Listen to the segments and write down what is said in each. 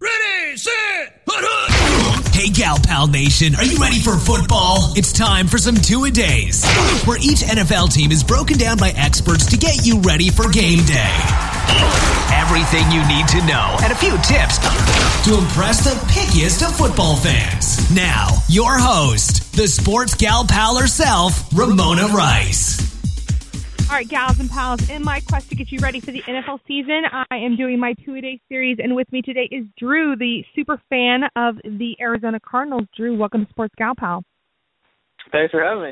Ready, set, hut, hut. Hey, Gal Pal Nation, are you ready for football? It's time for some two a days, where each NFL team is broken down by experts to get you ready for game day. Everything you need to know and a few tips to impress the pickiest of football fans. Now, your host, the sports gal pal herself, Ramona Rice. All right, gals and pals, in my quest to get you ready for the NFL season, I am doing my two a day series, and with me today is Drew, the super fan of the Arizona Cardinals. Drew, welcome to Sports Gal Pal. Thanks for having me.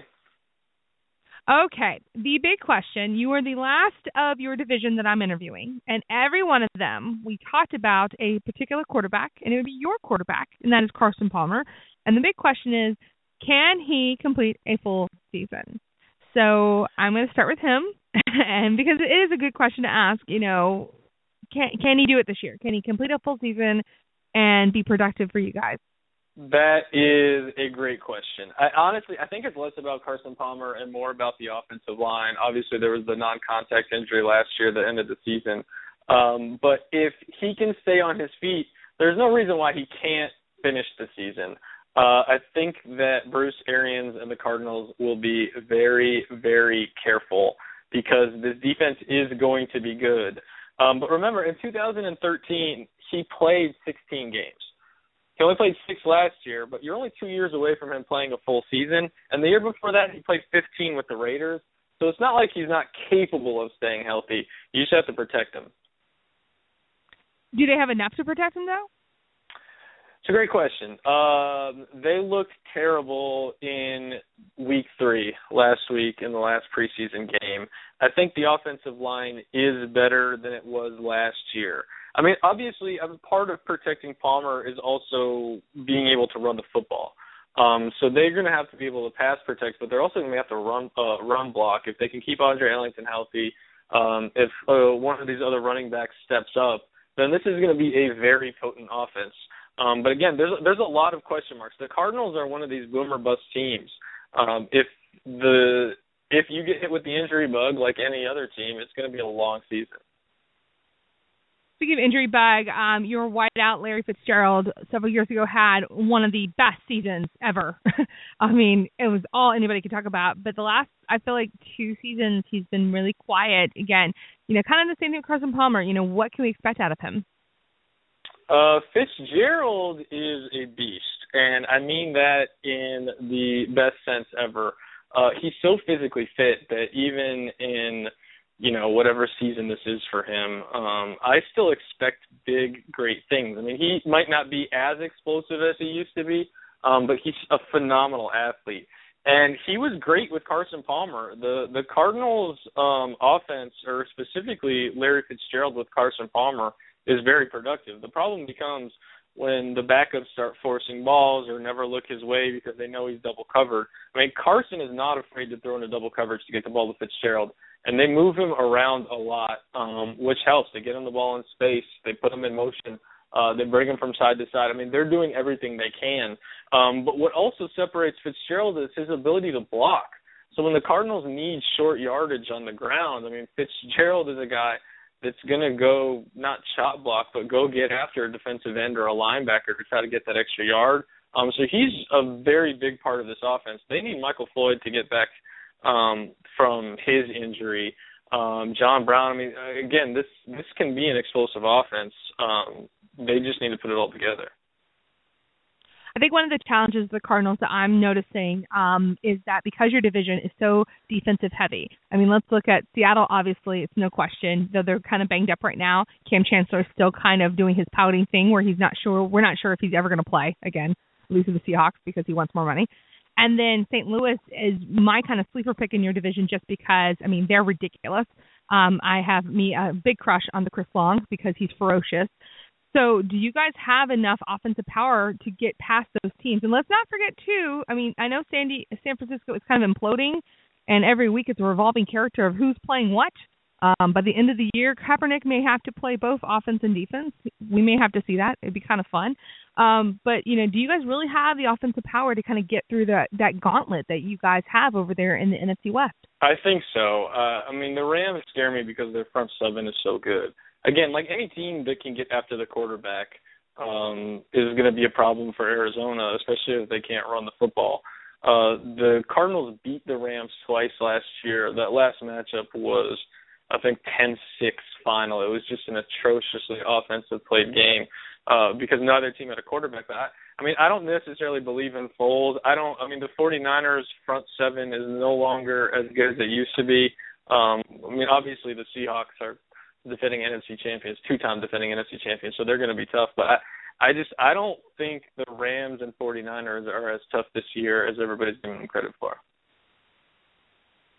Okay, the big question. You are the last of your division that I'm interviewing, and every one of them, we talked about a particular quarterback, and it would be your quarterback, and that is Carson Palmer. And the big question is, can he complete a full season? So I'm going to start with him, and because it is a good question to ask, you know, can can he do it this year? Can he complete a full season and be productive for you guys? That is a great question. I honestly I think it's less about Carson Palmer and more about the offensive line. Obviously there was the non contact injury last year that ended the season. Um, but if he can stay on his feet, there's no reason why he can't finish the season. Uh, I think that Bruce Arians and the Cardinals will be very, very careful because this defense is going to be good. Um, but remember, in 2013, he played 16 games. He only played six last year, but you're only two years away from him playing a full season. And the year before that, he played 15 with the Raiders. So it's not like he's not capable of staying healthy. You just have to protect him. Do they have enough to protect him, though? It's a great question. Um, they looked terrible in week three last week in the last preseason game. I think the offensive line is better than it was last year. I mean, obviously, part of protecting Palmer is also being able to run the football. Um, so they're going to have to be able to pass protect, but they're also going to have to run uh, run block if they can keep Andre Ellington healthy. Um, if uh, one of these other running backs steps up, then this is going to be a very potent offense. Um, but again, there's there's a lot of question marks. The Cardinals are one of these boomer bust teams. Um, if the if you get hit with the injury bug like any other team, it's going to be a long season. Speaking of injury bug, um, your wideout Larry Fitzgerald several years ago had one of the best seasons ever. I mean, it was all anybody could talk about. But the last, I feel like two seasons, he's been really quiet. Again, you know, kind of the same thing with Carson Palmer. You know, what can we expect out of him? Uh, Fitzgerald is a beast, and I mean that in the best sense ever. Uh, he's so physically fit that even in you know whatever season this is for him, um, I still expect big, great things. I mean, he might not be as explosive as he used to be, um, but he's a phenomenal athlete. And he was great with Carson Palmer. The the Cardinals um offense or specifically Larry Fitzgerald with Carson Palmer is very productive. The problem becomes when the backups start forcing balls or never look his way because they know he's double covered. I mean, Carson is not afraid to throw into double coverage to get the ball to Fitzgerald, and they move him around a lot, um, which helps. They get him the ball in space, they put him in motion, uh, they bring him from side to side. I mean, they're doing everything they can. Um, but what also separates Fitzgerald is his ability to block. So when the Cardinals need short yardage on the ground, I mean, Fitzgerald is a guy – that's going to go not shot block, but go get after a defensive end or a linebacker to try to get that extra yard. Um, so he's a very big part of this offense. They need Michael Floyd to get back um, from his injury. Um, John Brown. I mean, again, this this can be an explosive offense. Um, they just need to put it all together. I think one of the challenges of the Cardinals that I'm noticing um, is that because your division is so defensive heavy. I mean, let's look at Seattle. Obviously, it's no question though they're kind of banged up right now. Kam Chancellor is still kind of doing his pouting thing where he's not sure. We're not sure if he's ever going to play again, lose to the Seahawks because he wants more money. And then St. Louis is my kind of sleeper pick in your division just because I mean they're ridiculous. Um, I have me a big crush on the Chris Long because he's ferocious. So, do you guys have enough offensive power to get past those teams? And let's not forget too. I mean, I know Sandy, San Francisco is kind of imploding, and every week it's a revolving character of who's playing what. Um, by the end of the year, Kaepernick may have to play both offense and defense. We may have to see that. It'd be kind of fun. Um, but you know, do you guys really have the offensive power to kind of get through that that gauntlet that you guys have over there in the NFC West? I think so. Uh, I mean, the Rams scare me because their front seven is so good. Again, like any team that can get after the quarterback um, is going to be a problem for Arizona, especially if they can't run the football. Uh, the Cardinals beat the Rams twice last year. That last matchup was I think 10-6 final. It was just an atrociously offensive played game uh, because neither team had a quarterback. But I, I mean, I don't necessarily believe in Foles. I don't. I mean, the 49ers front seven is no longer as good as it used to be. Um, I mean, obviously the Seahawks are defending NFC champions, two-time defending NFC champions, so they're going to be tough. But I, I just I don't think the Rams and 49ers are as tough this year as everybody's giving them credit for.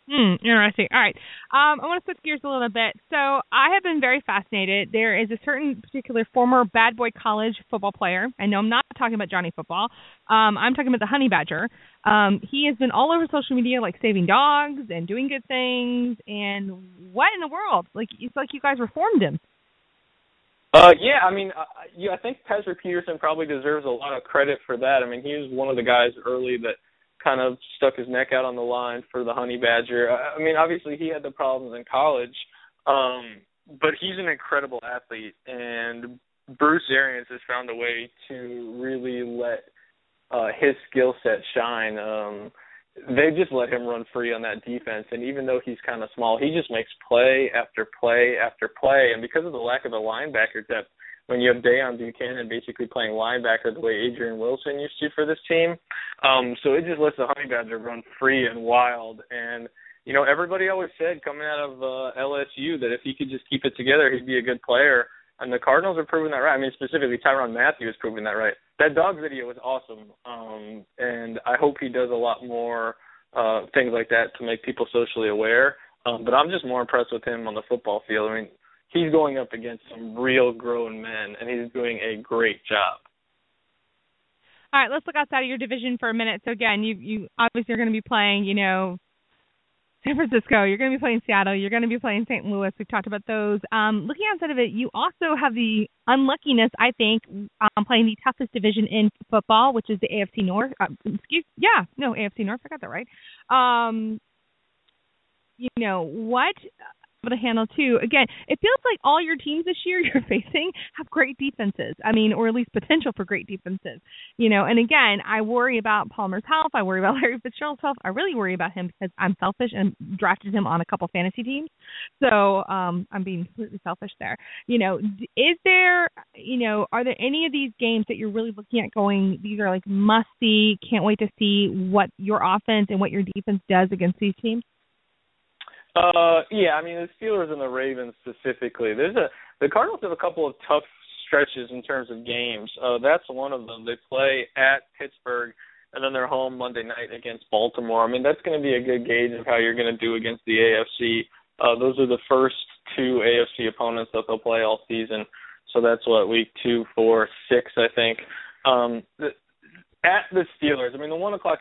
Hmm, interesting. All right. Um, I want to switch gears a little bit. So I have been very fascinated. There is a certain particular former bad boy college football player. I know I'm not talking about Johnny Football. Um, I'm talking about the Honey Badger. Um, he has been all over social media, like saving dogs and doing good things. And what in the world? Like it's like you guys reformed him. Uh, yeah, I mean, uh, yeah, I think Patrick Peterson probably deserves a lot of credit for that. I mean, he was one of the guys early that kind of stuck his neck out on the line for the Honey Badger. I mean, obviously he had the problems in college, um, but he's an incredible athlete, and Bruce Arians has found a way to really let uh, his skill set shine. Um, they just let him run free on that defense, and even though he's kind of small, he just makes play after play after play. And because of the lack of the linebacker depth, when you have Deone Bucannon basically playing linebacker the way Adrian Wilson used to for this team. Um, so it just lets the Honey Badger run free and wild. And you know, everybody always said coming out of uh, LSU that if he could just keep it together, he'd be a good player. And the Cardinals are proving that right. I mean, specifically Tyrann Mathieu is proving that right. That dog video was awesome, um, and I hope he does a lot more uh, things like that to make people socially aware. Um, but I'm just more impressed with him on the football field. I mean, he's going up against some real grown men, and he's doing a great job. All right, let's look outside of your division for a minute. So again, you you obviously are going to be playing, you know, San Francisco. You're going to be playing Seattle. You're going to be playing St. Louis. We've talked about those. Um, looking outside of it, you also have the unluckiness, I think, um, playing the toughest division in football, which is the AFC North. Uh, excuse, yeah, no, AFC North. I got that right. Um, you know what? Able to handle too. Again, it feels like all your teams this year you're facing have great defenses. I mean, or at least potential for great defenses. You know, and again, I worry about Palmer's health. I worry about Larry Fitzgerald's health. I really worry about him because I'm selfish and drafted him on a couple fantasy teams. So um I'm being completely selfish there. You know, is there, you know, are there any of these games that you're really looking at going? These are like must see. Can't wait to see what your offense and what your defense does against these teams. Uh, yeah, I mean the Steelers and the Ravens specifically. There's a the Cardinals have a couple of tough stretches in terms of games. Uh, that's one of them. They play at Pittsburgh, and then they're home Monday night against Baltimore. I mean that's going to be a good gauge of how you're going to do against the AFC. Uh, those are the first two AFC opponents that they'll play all season. So that's what week two, four, six, I think. Um, the, at the Steelers, I mean the one o'clock.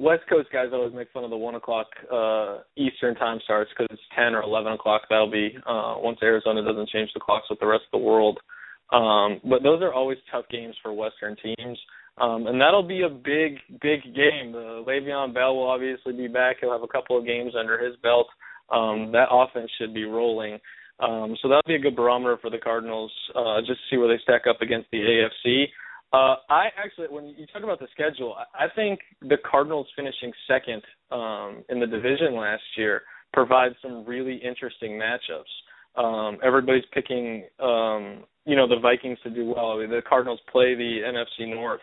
West Coast guys always make fun of the one o'clock uh, Eastern time starts because it's ten or eleven o'clock. That'll be uh, once Arizona doesn't change the clocks with the rest of the world. Um, but those are always tough games for Western teams, um, and that'll be a big, big game. Uh, Le'Veon Bell will obviously be back. He'll have a couple of games under his belt. Um, that offense should be rolling. Um, so that'll be a good barometer for the Cardinals, uh, just to see where they stack up against the AFC. Uh, I actually, when you talk about the schedule, I think the Cardinals finishing second um, in the division last year provides some really interesting matchups. Um, everybody's picking, um, you know, the Vikings to do well. I mean, the Cardinals play the NFC North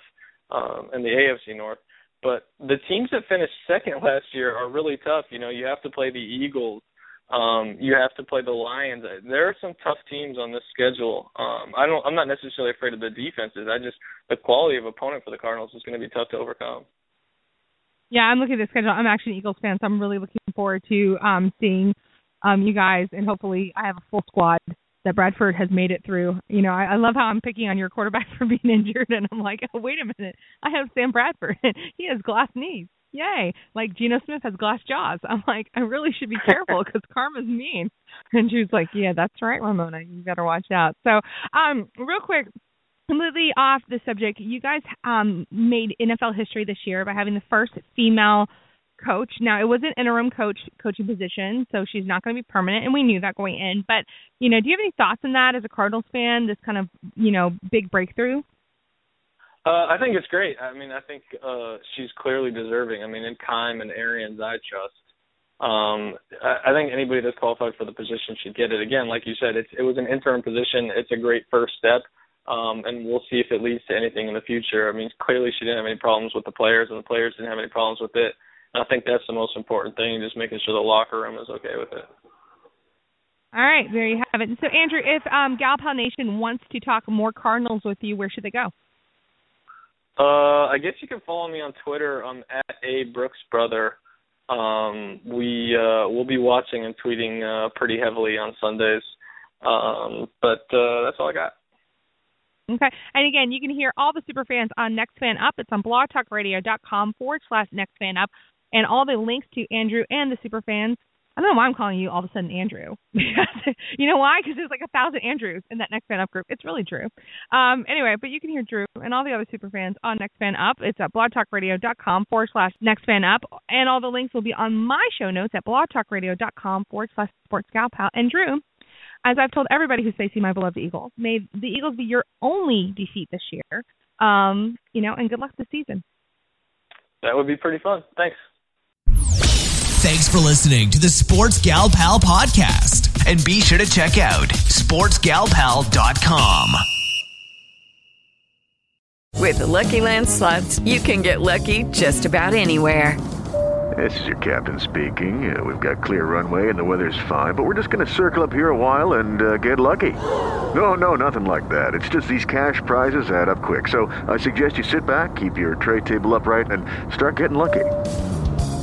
um, and the AFC North, but the teams that finished second last year are really tough. You know, you have to play the Eagles um, you have to play the Lions. There are some tough teams on this schedule. Um, I don't. I'm not necessarily afraid of the defenses. I just the quality of opponent for the Cardinals is going to be tough to overcome. Yeah, I'm looking at the schedule. I'm actually an Eagles fan, so I'm really looking forward to um, seeing um, you guys, and hopefully I have a full squad that Bradford has made it through. You know, I, I love how I'm picking on your quarterback for being injured, and I'm like, oh, wait a minute, I have Sam Bradford. he has glass knees. Yay! Like Geno Smith has glass jaws. I'm like, I really should be careful because karma's mean. And she was like, Yeah, that's right, Ramona. You better watch out. So, um, real quick, completely off the subject, you guys um made NFL history this year by having the first female coach. Now it was an interim coach coaching position, so she's not going to be permanent, and we knew that going in. But you know, do you have any thoughts on that as a Cardinals fan? This kind of you know big breakthrough. Uh, I think it's great. I mean, I think uh, she's clearly deserving. I mean, in Keim and Arians, I trust. Um, I, I think anybody that's qualified for the position should get it. Again, like you said, it's it was an interim position. It's a great first step. Um, and we'll see if it leads to anything in the future. I mean, clearly she didn't have any problems with the players, and the players didn't have any problems with it. I think that's the most important thing, just making sure the locker room is okay with it. All right, there you have it. So, Andrew, if um, Gal Pal Nation wants to talk more Cardinals with you, where should they go? Uh, I guess you can follow me on Twitter. I'm at a Brooks brother. Um, we uh, we'll be watching and tweeting uh, pretty heavily on Sundays. Um, but uh, that's all I got. Okay. And again, you can hear all the super fans on Next Fan Up. It's on blogtalkradio.com forward slash Next Fan Up and all the links to Andrew and the super fans. I don't know why I'm calling you all of a sudden Andrew. you know why? Because there's like a thousand Andrews in that Next Fan Up group. It's really Drew. Um, anyway, but you can hear Drew and all the other super fans on Next Fan Up. It's at blogtalkradio.com forward slash Next Fan Up. And all the links will be on my show notes at blogtalkradio.com forward slash Sports Gal Pal. And Drew, as I've told everybody who's facing my beloved Eagles, may the Eagles be your only defeat this year. Um, you know, and good luck this season. That would be pretty fun. Thanks. Thanks for listening to the Sports Gal Pal podcast. And be sure to check out sportsgalpal.com. With the Lucky Land slots, you can get lucky just about anywhere. This is your captain speaking. Uh, we've got clear runway and the weather's fine, but we're just going to circle up here a while and uh, get lucky. No, no, nothing like that. It's just these cash prizes add up quick. So I suggest you sit back, keep your tray table upright, and start getting lucky.